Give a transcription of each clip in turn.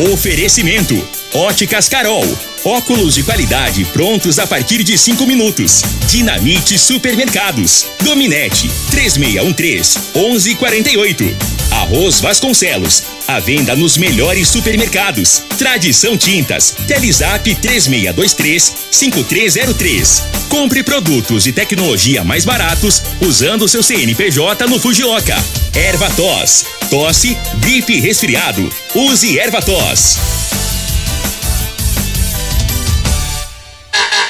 Oferecimento: Óticas Carol. Óculos de qualidade prontos a partir de cinco minutos. Dinamite Supermercados. Dominete 3613 1148. Arroz Vasconcelos. A venda nos melhores supermercados. Tradição Tintas. Telezap 3623 5303. Compre produtos e tecnologia mais baratos usando seu CNPJ no Fujioka. Erva Tos. Tosse, gripe resfriado. Use Erva Tos.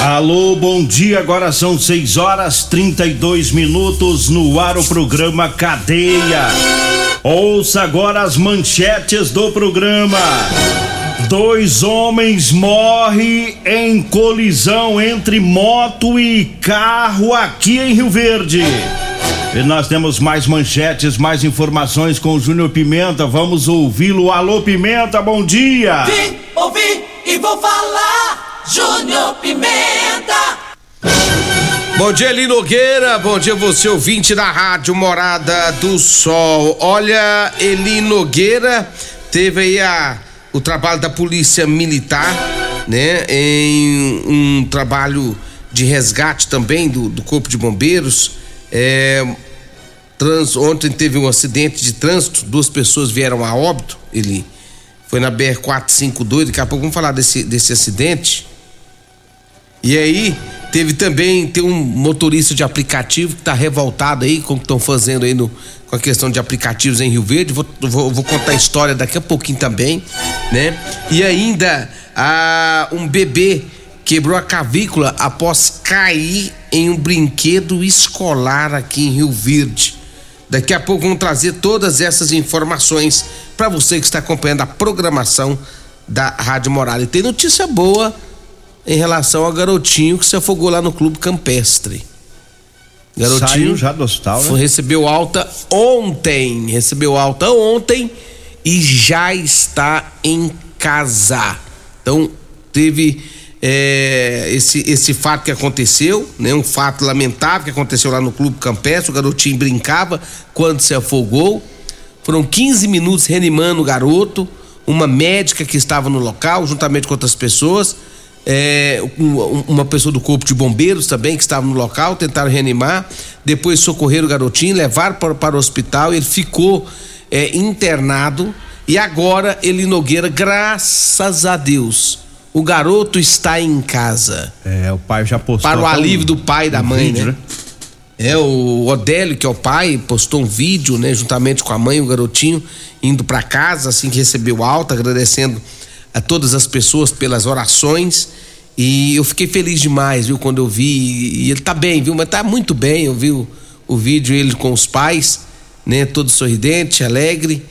Alô, bom dia. Agora são 6 horas 32 minutos no ar o programa Cadeia. Ouça agora as manchetes do programa. Dois homens morrem em colisão entre moto e carro aqui em Rio Verde. E nós temos mais manchetes, mais informações com o Júnior Pimenta. Vamos ouvi-lo. Alô, Pimenta, bom dia. Vim, ouvi e vou falar. Júnior Pimenta. Bom dia, Eli Nogueira. Bom dia, você ouvinte da Rádio Morada do Sol. Olha, Eli Nogueira teve aí a, o trabalho da Polícia Militar, né? Em um trabalho de resgate também do, do Corpo de Bombeiros. É, trans, ontem teve um acidente de trânsito, duas pessoas vieram a óbito. Ele foi na BR 452. Daqui a pouco vamos falar desse, desse acidente. E aí, teve também tem um motorista de aplicativo que está revoltado aí com o que estão fazendo aí no, com a questão de aplicativos em Rio Verde. Vou, vou, vou, contar a história daqui a pouquinho também, né? E ainda um bebê quebrou a cavícula após cair em um brinquedo escolar aqui em Rio Verde. Daqui a pouco vamos trazer todas essas informações para você que está acompanhando a programação da Rádio Moral. E tem notícia boa em relação ao garotinho que se afogou lá no Clube Campestre. Garotinho Saiu já do hospital, né? Recebeu alta ontem, recebeu alta ontem e já está em casa. Então teve é, esse esse fato que aconteceu, né? Um fato lamentável que aconteceu lá no Clube Campestre. O garotinho brincava quando se afogou. Foram 15 minutos reanimando o garoto. Uma médica que estava no local, juntamente com outras pessoas é, um, uma pessoa do corpo de bombeiros também que estava no local, tentaram reanimar, depois socorreram o garotinho, levaram para, para o hospital, ele ficou é, internado e agora ele Nogueira, graças a Deus, o garoto está em casa. É, o pai já postou. Para o alívio um, do pai e da um mãe, vídeo, né? né? É, o Odélio, que é o pai, postou um vídeo, né, juntamente com a mãe e o garotinho, indo para casa assim que recebeu alta, agradecendo a todas as pessoas pelas orações. E eu fiquei feliz demais, viu, quando eu vi. E ele tá bem, viu? Mas tá muito bem. Eu vi o, o vídeo ele com os pais, né? Todo sorridente, alegre.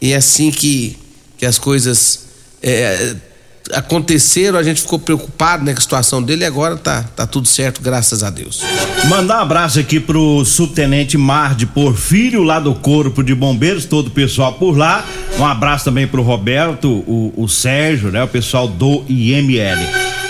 E é assim que, que as coisas é, aconteceram, a gente ficou preocupado né, com a situação dele e agora tá, tá tudo certo, graças a Deus. Mandar um abraço aqui pro subtenente Mar de Porfírio, lá do Corpo de Bombeiros, todo o pessoal por lá. Um abraço também pro Roberto, o, o Sérgio, né? O pessoal do IML.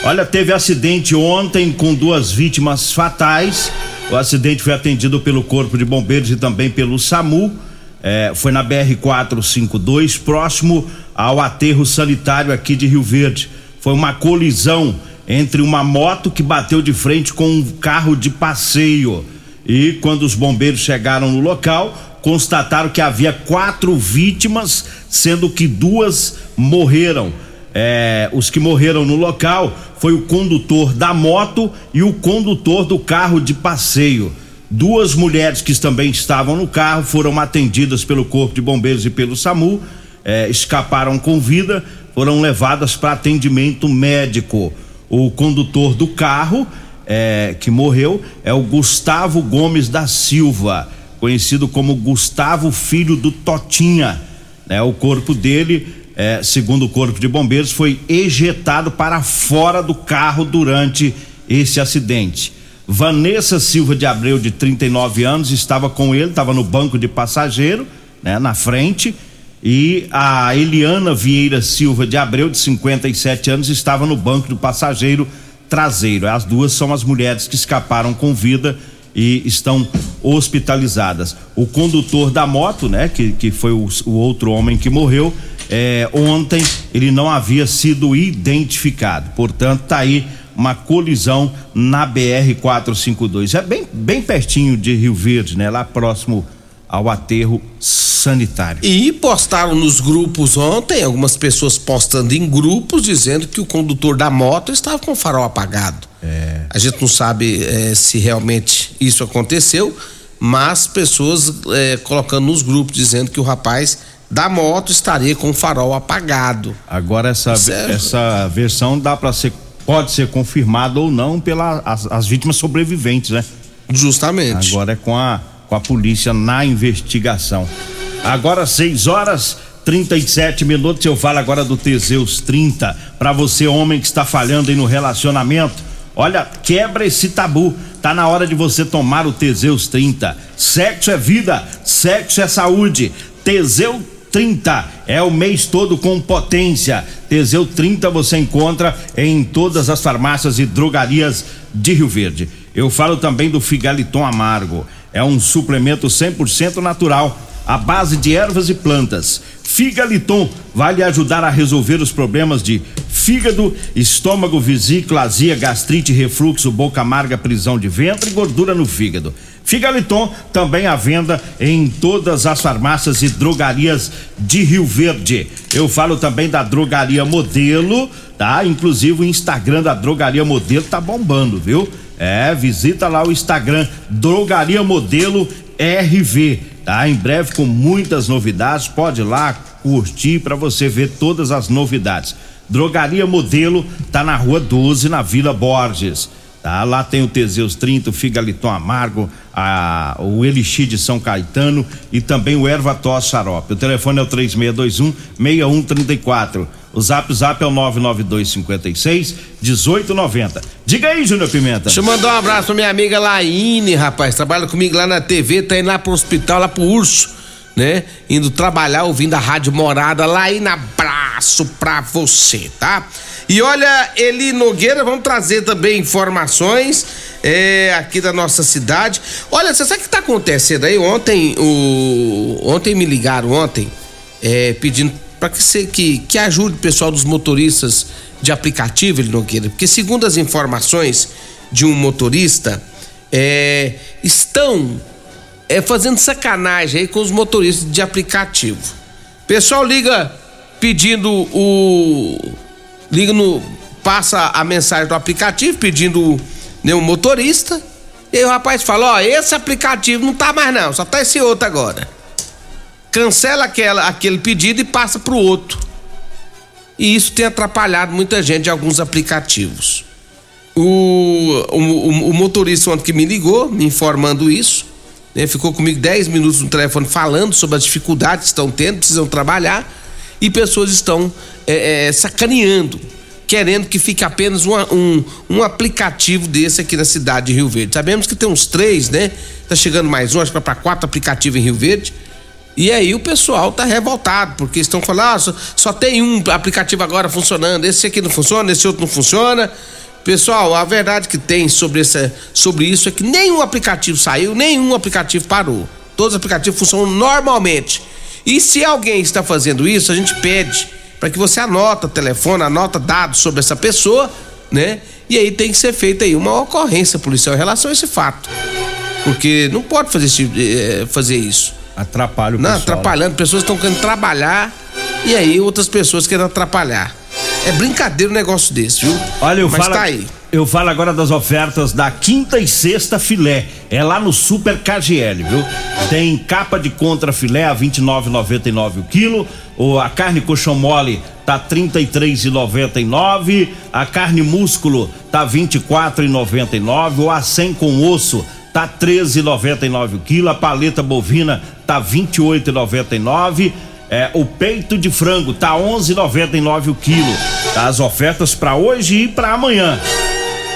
Olha, teve acidente ontem com duas vítimas fatais. O acidente foi atendido pelo Corpo de Bombeiros e também pelo SAMU. É, foi na BR 452, próximo ao aterro sanitário aqui de Rio Verde. Foi uma colisão entre uma moto que bateu de frente com um carro de passeio. E quando os bombeiros chegaram no local, constataram que havia quatro vítimas, sendo que duas morreram. É, os que morreram no local foi o condutor da moto e o condutor do carro de passeio. Duas mulheres que também estavam no carro foram atendidas pelo Corpo de Bombeiros e pelo SAMU, é, escaparam com vida, foram levadas para atendimento médico. O condutor do carro é, que morreu é o Gustavo Gomes da Silva, conhecido como Gustavo Filho do Totinha. Né? O corpo dele é, segundo o Corpo de Bombeiros, foi ejetado para fora do carro durante esse acidente. Vanessa Silva de Abreu, de 39 anos, estava com ele, estava no banco de passageiro, né, na frente, e a Eliana Vieira Silva de Abreu, de 57 anos, estava no banco do passageiro traseiro. As duas são as mulheres que escaparam com vida e estão hospitalizadas. O condutor da moto, né, que, que foi o, o outro homem que morreu, é, ontem ele não havia sido identificado. Portanto, tá aí uma colisão na BR 452. É bem, bem pertinho de Rio Verde, né? Lá próximo ao aterro sanitário. E postaram nos grupos ontem, algumas pessoas postando em grupos dizendo que o condutor da moto estava com o farol apagado. É. A gente não sabe é, se realmente isso aconteceu, mas pessoas é, colocando nos grupos dizendo que o rapaz da moto estaria com o farol apagado. Agora essa, Certo. essa versão dá para ser pode ser confirmada ou não pelas as, as vítimas sobreviventes, né? Justamente. Agora é com a com a polícia na investigação. Agora 6 horas 37 minutos, eu falo agora do Teseus 30. Para você, homem que está falhando aí no relacionamento, olha, quebra esse tabu. Tá na hora de você tomar o Teseus 30. Sexo é vida, sexo é saúde. Teseu 30 é o mês todo com potência. Teseu 30 você encontra em todas as farmácias e drogarias de Rio Verde. Eu falo também do Figaliton Amargo. É um suplemento 100% natural, à base de ervas e plantas. Figaliton vai lhe ajudar a resolver os problemas de fígado, estômago, vesícula, azia, gastrite, refluxo, boca amarga, prisão de ventre e gordura no fígado. Figaliton também à venda em todas as farmácias e drogarias de Rio Verde. Eu falo também da Drogaria Modelo, tá? Inclusive o Instagram da Drogaria Modelo tá bombando, viu? É, visita lá o Instagram Drogaria Modelo RV, tá? Em breve com muitas novidades, pode ir lá curtir para você ver todas as novidades. Drogaria Modelo tá na Rua 12, na Vila Borges. Tá, lá tem o Teseus 30, o Figaliton Amargo, a, o Elixir de São Caetano e também o Erva Tos Xarope. O telefone é o 3621 6134. O zap zap é o 992 56 1890. Diga aí, Júnior Pimenta. Deixa eu mandar um abraço pra minha amiga Laine, rapaz. Trabalha comigo lá na TV, tá indo lá pro hospital, lá pro Urso, né? Indo trabalhar, ouvindo a Rádio Morada. Laine, abraço pra você, tá? E olha, Eli Nogueira, vamos trazer também informações é, aqui da nossa cidade. Olha, você sabe o que tá acontecendo aí? Ontem, o, ontem me ligaram, ontem, é, pedindo para que, você- que, que ajude o pessoal dos motoristas de aplicativo, Eli Nogueira, porque segundo as informações de um motorista, é, estão é, fazendo sacanagem aí com os motoristas de aplicativo. Pessoal liga pedindo o. Liga no. Passa a mensagem do aplicativo pedindo né, um motorista. E o rapaz fala: Ó, esse aplicativo não tá mais não, só tá esse outro agora. Cancela aquela, aquele pedido e passa pro outro. E isso tem atrapalhado muita gente de alguns aplicativos. O, o, o- o motorista ontem que me ligou, me informando isso, né, ficou comigo 10 minutos no telefone falando sobre as dificuldades que estão tendo, precisam trabalhar, e pessoas estão é, é, sacaneando, querendo que fique apenas uma- um, um aplicativo desse aqui na cidade de Rio Verde. Sabemos que tem uns três, né? Tá chegando mais um, acho que para quatro aplicativos em Rio Verde. E aí o pessoal tá revoltado, porque estão falando, ah, só, só tem um aplicativo agora funcionando, esse aqui não funciona, esse outro não funciona. Pessoal, a verdade que tem sobre, essa, sobre isso é que nenhum aplicativo saiu, nenhum aplicativo parou. Todos os aplicativos funcionam normalmente. E se alguém está fazendo isso, a gente pede para que você anota telefone, anota dados sobre essa pessoa, né? E aí tem que ser feita aí uma ocorrência policial em relação a esse fato. Porque não pode fazer, esse eh, fazer isso. Atrapalha o Não, pessoal. atrapalhando, pessoas estão querendo trabalhar e aí outras pessoas querendo atrapalhar. É brincadeira um negócio desse, viu? Olha, eu Mas falo, tá aí. eu falo agora das ofertas da quinta e sexta filé. É lá no Super KGL, viu? Tem capa de contra filé a 29,99 o quilo. Ou a carne coxão mole tá 33,99. A carne músculo tá 24,99. O a 100 com osso tá 13,99 o quilo. A paleta bovina tá 28,99. É, o peito de frango tá 11,99 o quilo. Tá as ofertas para hoje e para amanhã.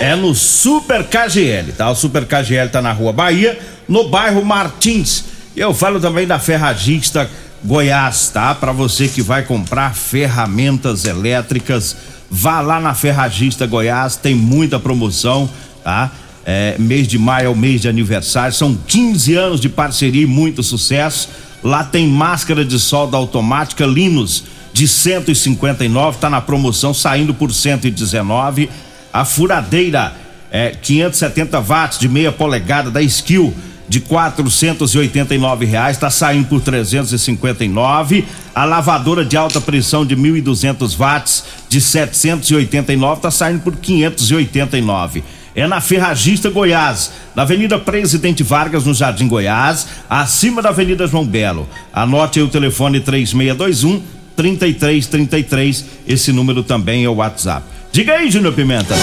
É no Super KGL, tá? O Super KGL tá na Rua Bahia, no bairro Martins. Eu falo também da Ferragista Goiás, tá? Para você que vai comprar ferramentas elétricas, vá lá na Ferragista Goiás, tem muita promoção, tá? É, mês de maio é o mês de aniversário, são 15 anos de parceria e muito sucesso. Lá tem máscara de solda automática Linus de 159, tá na promoção saindo por 119. A furadeira é 570 watts de meia polegada da Skill de 489 reais está saindo por 359. A lavadora de alta pressão de 1.200 watts de 789 está saindo por 589 é na Ferragista Goiás, na Avenida Presidente Vargas, no Jardim Goiás, acima da Avenida João Belo. Anote aí o telefone 3621 3333, esse número também é o WhatsApp. Diga aí, Júnior Pimenta.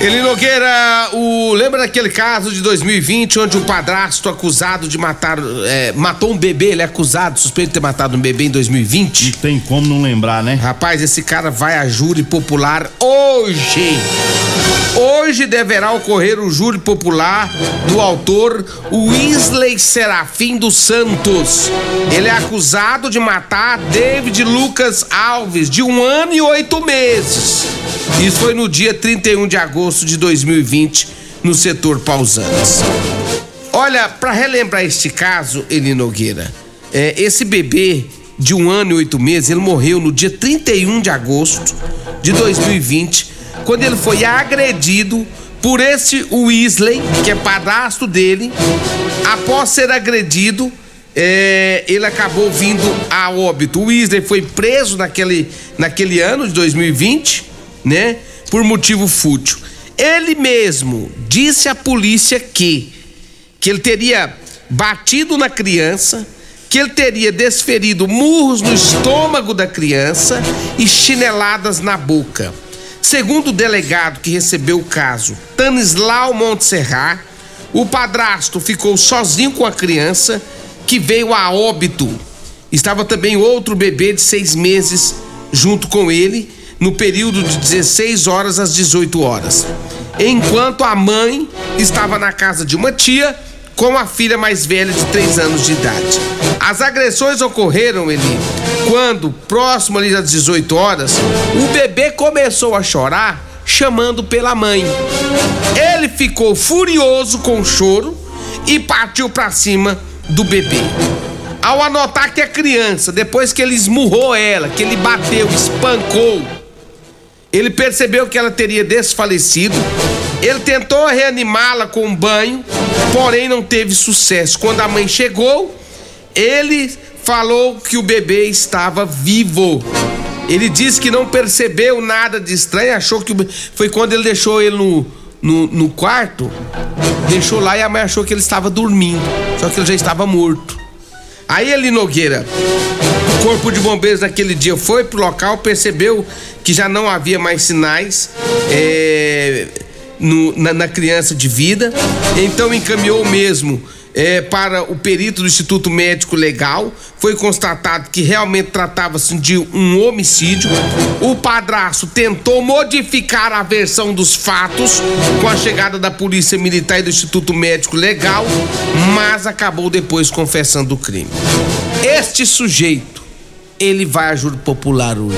Eli Nogueira, o, lembra daquele caso de 2020 onde o padrasto acusado de matar, é, matou um bebê, ele é acusado, suspeito de ter matado um bebê em 2020? Não tem como não lembrar, né? Rapaz, esse cara vai a júri popular hoje. Hoje deverá ocorrer o júri popular do autor Wesley Serafim dos Santos. Ele é acusado de matar David Lucas Alves, de um ano e oito meses. Isso foi no dia 31 de agosto de 2020, no setor Pausantes. Olha, para relembrar este caso, Eli Nogueira, é, esse bebê de um ano e oito meses, ele morreu no dia 31 de agosto de 2020, quando ele foi agredido por esse Weasley, que é padrasto dele. Após ser agredido, é, ele acabou vindo a óbito. O Weasley foi preso naquele, naquele ano de 2020 né? Por motivo fútil. Ele mesmo disse à polícia que que ele teria batido na criança, que ele teria desferido murros no estômago da criança e chineladas na boca. Segundo o delegado que recebeu o caso, Tanislau Montserrat, o padrasto ficou sozinho com a criança que veio a óbito. Estava também outro bebê de seis meses junto com ele no período de 16 horas às 18 horas, enquanto a mãe estava na casa de uma tia com a filha mais velha de 3 anos de idade. As agressões ocorreram, Eli, quando, próximo ali às 18 horas, o bebê começou a chorar, chamando pela mãe. Ele ficou furioso com o choro e partiu para cima do bebê. Ao anotar que a criança, depois que ele esmurrou ela, que ele bateu, espancou, ele percebeu que ela teria desfalecido. Ele tentou reanimá-la com um banho, porém não teve sucesso. Quando a mãe chegou, ele falou que o bebê estava vivo. Ele disse que não percebeu nada de estranho, achou que foi quando ele deixou ele no, no, no quarto, deixou lá e a mãe achou que ele estava dormindo, só que ele já estava morto. Aí ele Nogueira, corpo de bombeiros naquele dia foi pro local, percebeu que já não havia mais sinais é, no, na, na, criança de vida, então encaminhou mesmo é, para o perito do Instituto Médico Legal. Foi constatado que realmente tratava-se de um homicídio. O padrasto tentou modificar a versão dos fatos com a chegada da Polícia Militar e do Instituto Médico Legal, mas acabou depois confessando o crime. Este sujeito ele vai a júri popular hoje.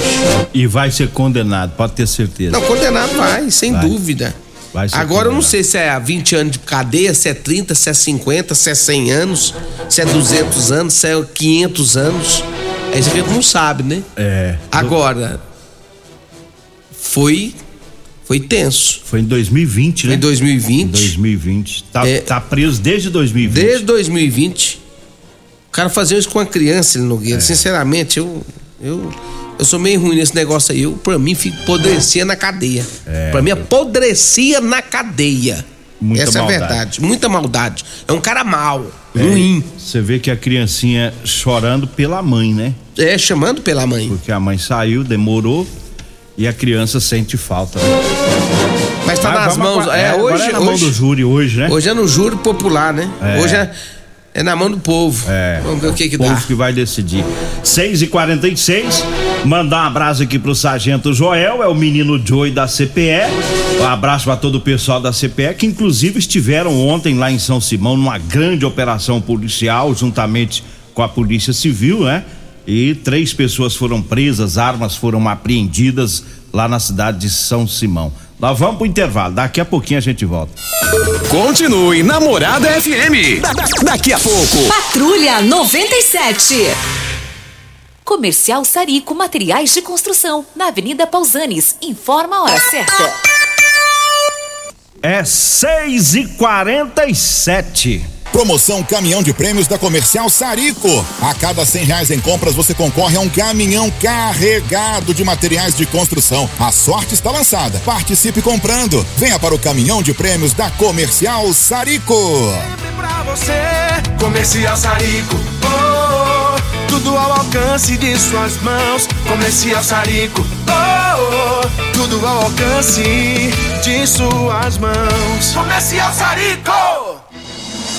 E vai ser condenado, pode ter certeza. Não, condenado vai, sem vai. dúvida. Vai ser Agora condenado. eu não sei se é 20 anos de cadeia, se é 30, se é 50, se é 100 anos, se é 200 anos, se é 500 anos. É isso que a gente não sabe, né? É. Agora, foi foi tenso. Foi em 2020, né? Foi em 2020. Em 2020. Tá, é, tá preso desde 2020. Desde 2020 cara fazer isso com a criança, ele Nogueira, é. sinceramente, eu, eu eu sou meio ruim nesse negócio aí. Eu, pra mim, fico podrecia na cadeia. É, pra mim, apodrecia na cadeia. Muita Essa maldade. é a verdade. Muita maldade. É um cara mau, é, ruim. Você vê que a criancinha chorando pela mãe, né? É, chamando pela mãe. Porque a mãe saiu, demorou e a criança sente falta. Né? Mas tá Mas nas mãos. A, é, é, hoje, é na hoje, mão do júri hoje, né? Hoje é no júri popular, né? É. Hoje é É na mão do povo. É. Vamos ver o que que o povo dá. que vai decidir. 6 e 46 Mandar um abraço aqui pro Sargento Joel, é o menino Joey da CPE. Um abraço para todo o pessoal da CPE, que inclusive estiveram ontem lá em São Simão numa grande operação policial, juntamente com a Polícia Civil, né? E três pessoas foram presas, armas foram apreendidas lá na cidade de São Simão. Nós vamos pro intervalo, daqui a pouquinho a gente volta. Continue Namorada FM. Da- da- daqui a pouco. Patrulha 97. Comercial Sarico Materiais de Construção, na Avenida Pausanes. Informa a hora certa. É 6 e 47 Promoção Caminhão de Prêmios da Comercial Sarico. A cada cem reais em compras você concorre a um caminhão carregado de materiais de construção. A sorte está lançada. Participe comprando. Venha para o Caminhão de Prêmios da Comercial Sarico. pra você. Comercial Sarico, oh, oh, tudo ao alcance de suas mãos. Comercial Sarico, oh, oh, tudo ao alcance de suas mãos. Comercial Sarico.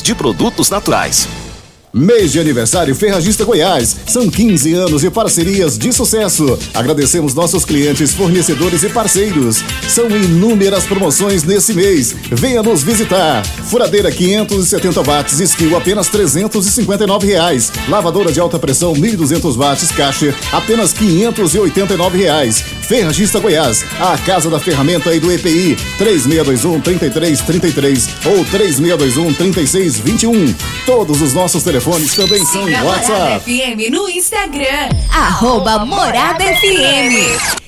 de produtos naturais. Mês de aniversário Ferragista Goiás. São 15 anos de parcerias de sucesso. Agradecemos nossos clientes, fornecedores e parceiros. São inúmeras promoções nesse mês. Venha nos visitar. Furadeira 570 watts, skill apenas 359 reais. Lavadora de alta pressão 1200 watts, caixa apenas 589 reais. Ferragista Goiás, a casa da ferramenta e do EPI. 3621 3333 ou 3621 3621. Todos os nossos telefones também são em Morada WhatsApp. FM no Instagram. Arroba Morada FM.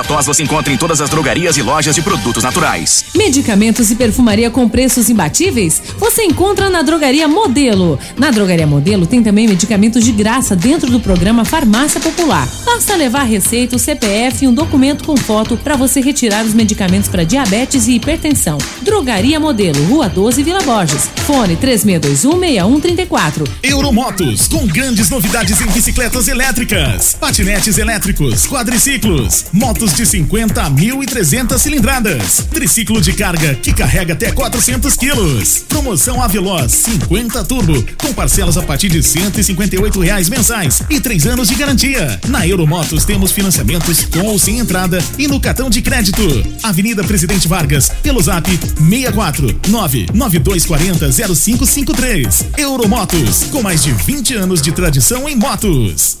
tos você encontra em todas as drogarias e lojas de produtos naturais. Medicamentos e perfumaria com preços imbatíveis? Você encontra na Drogaria Modelo. Na Drogaria Modelo tem também medicamentos de graça dentro do programa Farmácia Popular. Basta levar receita, o CPF e um documento com foto para você retirar os medicamentos para diabetes e hipertensão. Drogaria Modelo, Rua 12, Vila Borges. Fone 36216134. Euromotos, com grandes novidades em bicicletas elétricas, patinetes elétricos, quadriciclos, motos de 50 a 1.300 cilindradas, triciclo de carga que carrega até 400 quilos. Promoção Aveloz 50 Turbo, com parcelas a partir de 158 reais mensais e três anos de garantia. Na Euromotos temos financiamentos com ou sem entrada e no cartão de crédito. Avenida Presidente Vargas, pelo zap 64 99240 0553. Euromotos, com mais de 20 anos de tradição em motos.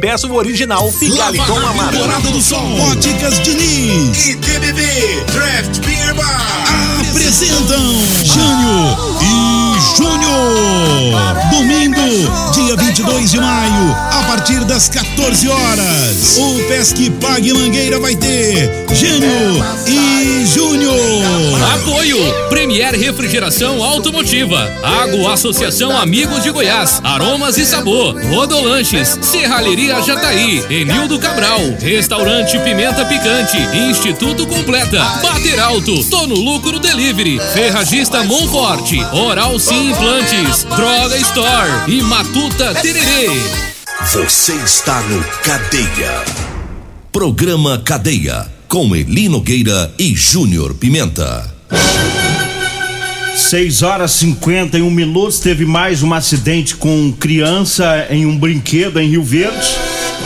peça o original. Figaliton Amargo. Morada do Sol, Óticas Diniz. E TBB Draft Beer Bar. Apresentam Jânio e Júnior. Domingo, dia 22 de maio, a partir das 14 horas. O Pesque Pague Mangueira vai ter Jânio e Júnior. Apoio Premier Refrigeração Automotiva, Água Associação Amigos de Goiás, Aromas e Sabor, Rodolanches, Serralheria Jataí, Enildo Cabral, Restaurante Pimenta Picante, Instituto Completa, Bater Alto, Tô no Lucro Delivery, Ferragista Monforte, Oral Sim Implantes, Droga Store e Matuta Tererê. Você está no Cadeia. Programa Cadeia com Eli Nogueira e Júnior Pimenta. 6 horas 51 minutos. Teve mais um acidente com criança em um brinquedo em Rio Verde.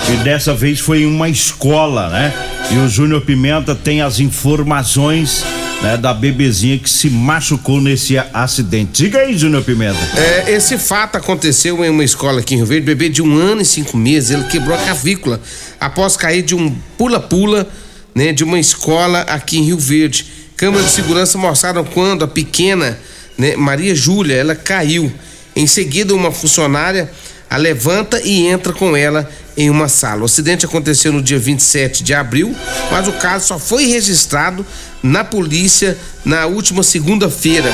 E dessa vez foi em uma escola, né? E o Júnior Pimenta tem as informações né, da bebezinha que se machucou nesse acidente. Diga aí, Júnior Pimenta. É, esse fato aconteceu em uma escola aqui em Rio Verde. Bebê de um ano e cinco meses, ele quebrou a cavícula após cair de um pula-pula, né, de uma escola aqui em Rio Verde. Câmeras de segurança mostraram quando a pequena né, Maria Júlia, ela caiu. Em seguida, uma funcionária a levanta e entra com ela em uma sala. O acidente aconteceu no dia 27 de abril, mas o caso só foi registrado na polícia na última segunda-feira.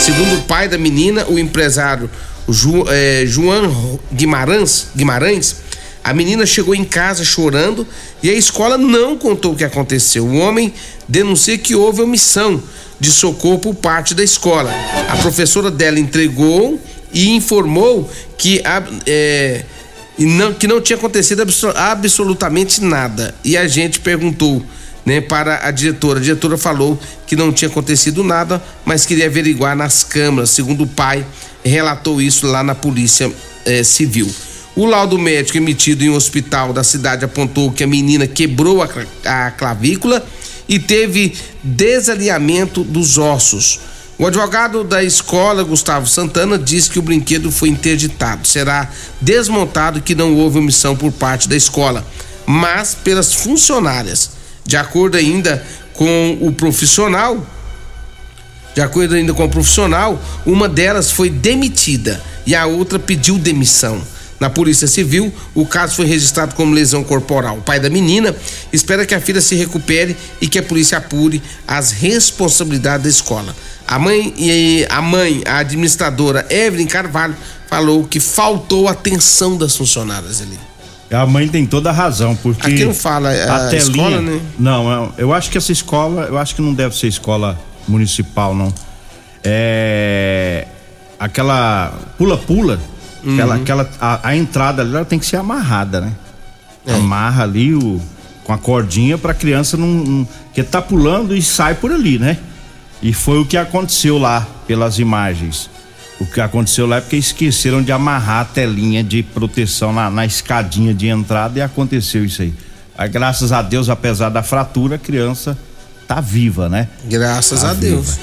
Segundo o pai da menina, o empresário Ju, eh, João Guimarães, Guimarães, a menina chegou em casa chorando e a escola não contou o que aconteceu. O homem denuncia que houve omissão de socorro por parte da escola. A professora dela entregou e informou que, é, não, que não tinha acontecido absolutamente nada. E a gente perguntou né, para a diretora. A diretora falou que não tinha acontecido nada, mas queria averiguar nas câmaras. Segundo o pai, relatou isso lá na Polícia é, Civil. O laudo médico emitido em um hospital da cidade apontou que a menina quebrou a, a clavícula e teve desalinhamento dos ossos. O advogado da escola, Gustavo Santana, diz que o brinquedo foi interditado. Será desmontado que não houve omissão por parte da escola, mas pelas funcionárias. De acordo ainda com o profissional, de acordo ainda com o profissional, uma delas foi demitida e a outra pediu demissão. Na Polícia Civil, o caso foi registrado como lesão corporal. O pai da menina espera que a filha se recupere e que a polícia apure as responsabilidades da escola. A mãe e a mãe, a administradora Evelyn Carvalho, falou que faltou atenção das funcionárias ali. A mãe tem toda a razão, porque. Aqui não fala é a, a telinha, escola, né? Não, eu acho que essa escola, eu acho que não deve ser escola municipal, não. É. Aquela pula-pula, uhum. aquela, aquela a, a, entrada ali ela tem que ser amarrada, né? É. Amarra ali o, com a cordinha pra criança não, não. que tá pulando e sai por ali, né? E foi o que aconteceu lá pelas imagens. O que aconteceu lá é porque esqueceram de amarrar a telinha de proteção na, na escadinha de entrada e aconteceu isso aí. aí. Graças a Deus, apesar da fratura, a criança tá viva, né? Graças tá a viva. Deus.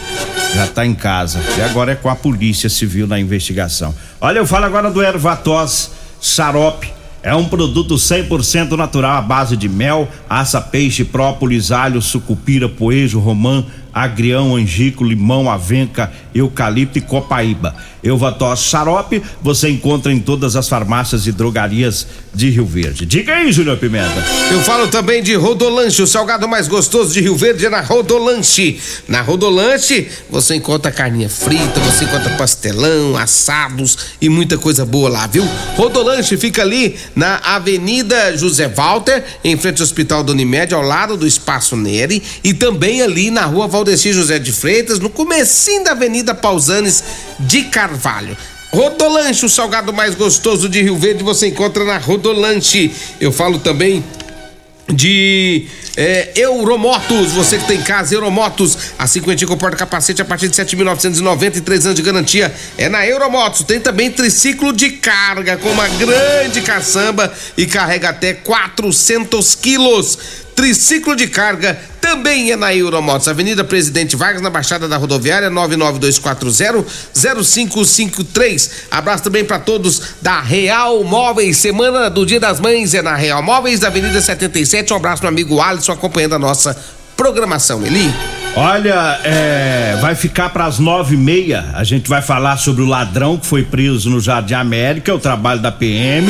Já tá em casa. E agora é com a polícia civil na investigação. Olha, eu falo agora do Ervatos Xarope. É um produto 100% natural à base de mel, aça, peixe, própolis, alho, sucupira, poejo, romã, agrião, angico, limão, avenca, eucalipto e copaíba. Euvatos xarope você encontra em todas as farmácias e drogarias de Rio Verde. Diga aí, Júnior Pimenta. Eu falo também de Rodolanche, o salgado mais gostoso de Rio Verde é na Rodolanche. Na Rodolanche você encontra carninha frita, você encontra pastelão, assados e muita coisa boa lá, viu? Rodolanche fica ali na Avenida José Walter, em frente ao Hospital do Unimed, ao lado do Espaço Neri e também ali na Rua Valdeci José de Freitas, no comecinho da Avenida Pausanes de Carvalho. Rodolanche, o salgado mais gostoso de Rio Verde, você encontra na Rodolanche. Eu falo também de é, Euromotos, você que tem casa, Euromotos, a cinquentinha com porta-capacete a partir de 7.990 e três anos de garantia é na Euromotos. Tem também triciclo de carga com uma grande caçamba e carrega até 400 quilos. Triciclo de carga também é na Euromotos, Avenida Presidente Vargas, na Baixada da Rodoviária, 992400553. Abraço também para todos da Real Móveis. Semana do Dia das Mães é na Real Móveis, da Avenida 77. Um abraço pro amigo Alisson acompanhando a nossa programação, Eli. Olha, é, vai ficar para as nove e meia. A gente vai falar sobre o ladrão que foi preso no Jardim América, o trabalho da PM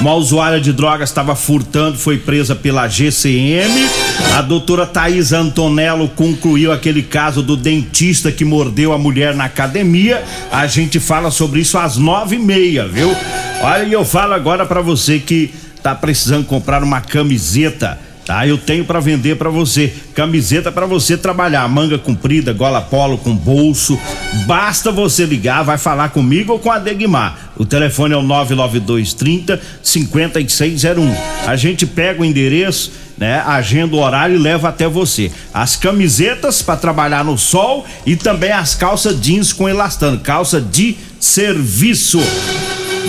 Uma usuária de drogas estava furtando, foi presa pela GCM. A doutora Thaís Antonello concluiu aquele caso do dentista que mordeu a mulher na academia. A gente fala sobre isso às nove e meia, viu? Olha, e eu falo agora para você que tá precisando comprar uma camiseta tá? Eu tenho para vender para você. Camiseta para você trabalhar, manga comprida, gola polo com bolso. Basta você ligar, vai falar comigo ou com a Degmar. O telefone é o 99230 5601. A gente pega o endereço, né? Agenda o horário e leva até você. As camisetas para trabalhar no sol e também as calças jeans com elastano, calça de serviço.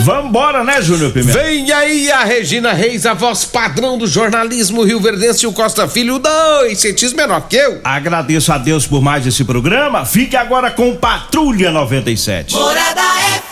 Vambora, né, Júnior Pimenta? Vem aí a Regina Reis, a voz padrão do jornalismo Rio Verdense e o Costa Filho, dois centímetros menor que eu. Agradeço a Deus por mais esse programa. Fique agora com Patrulha 97. Morada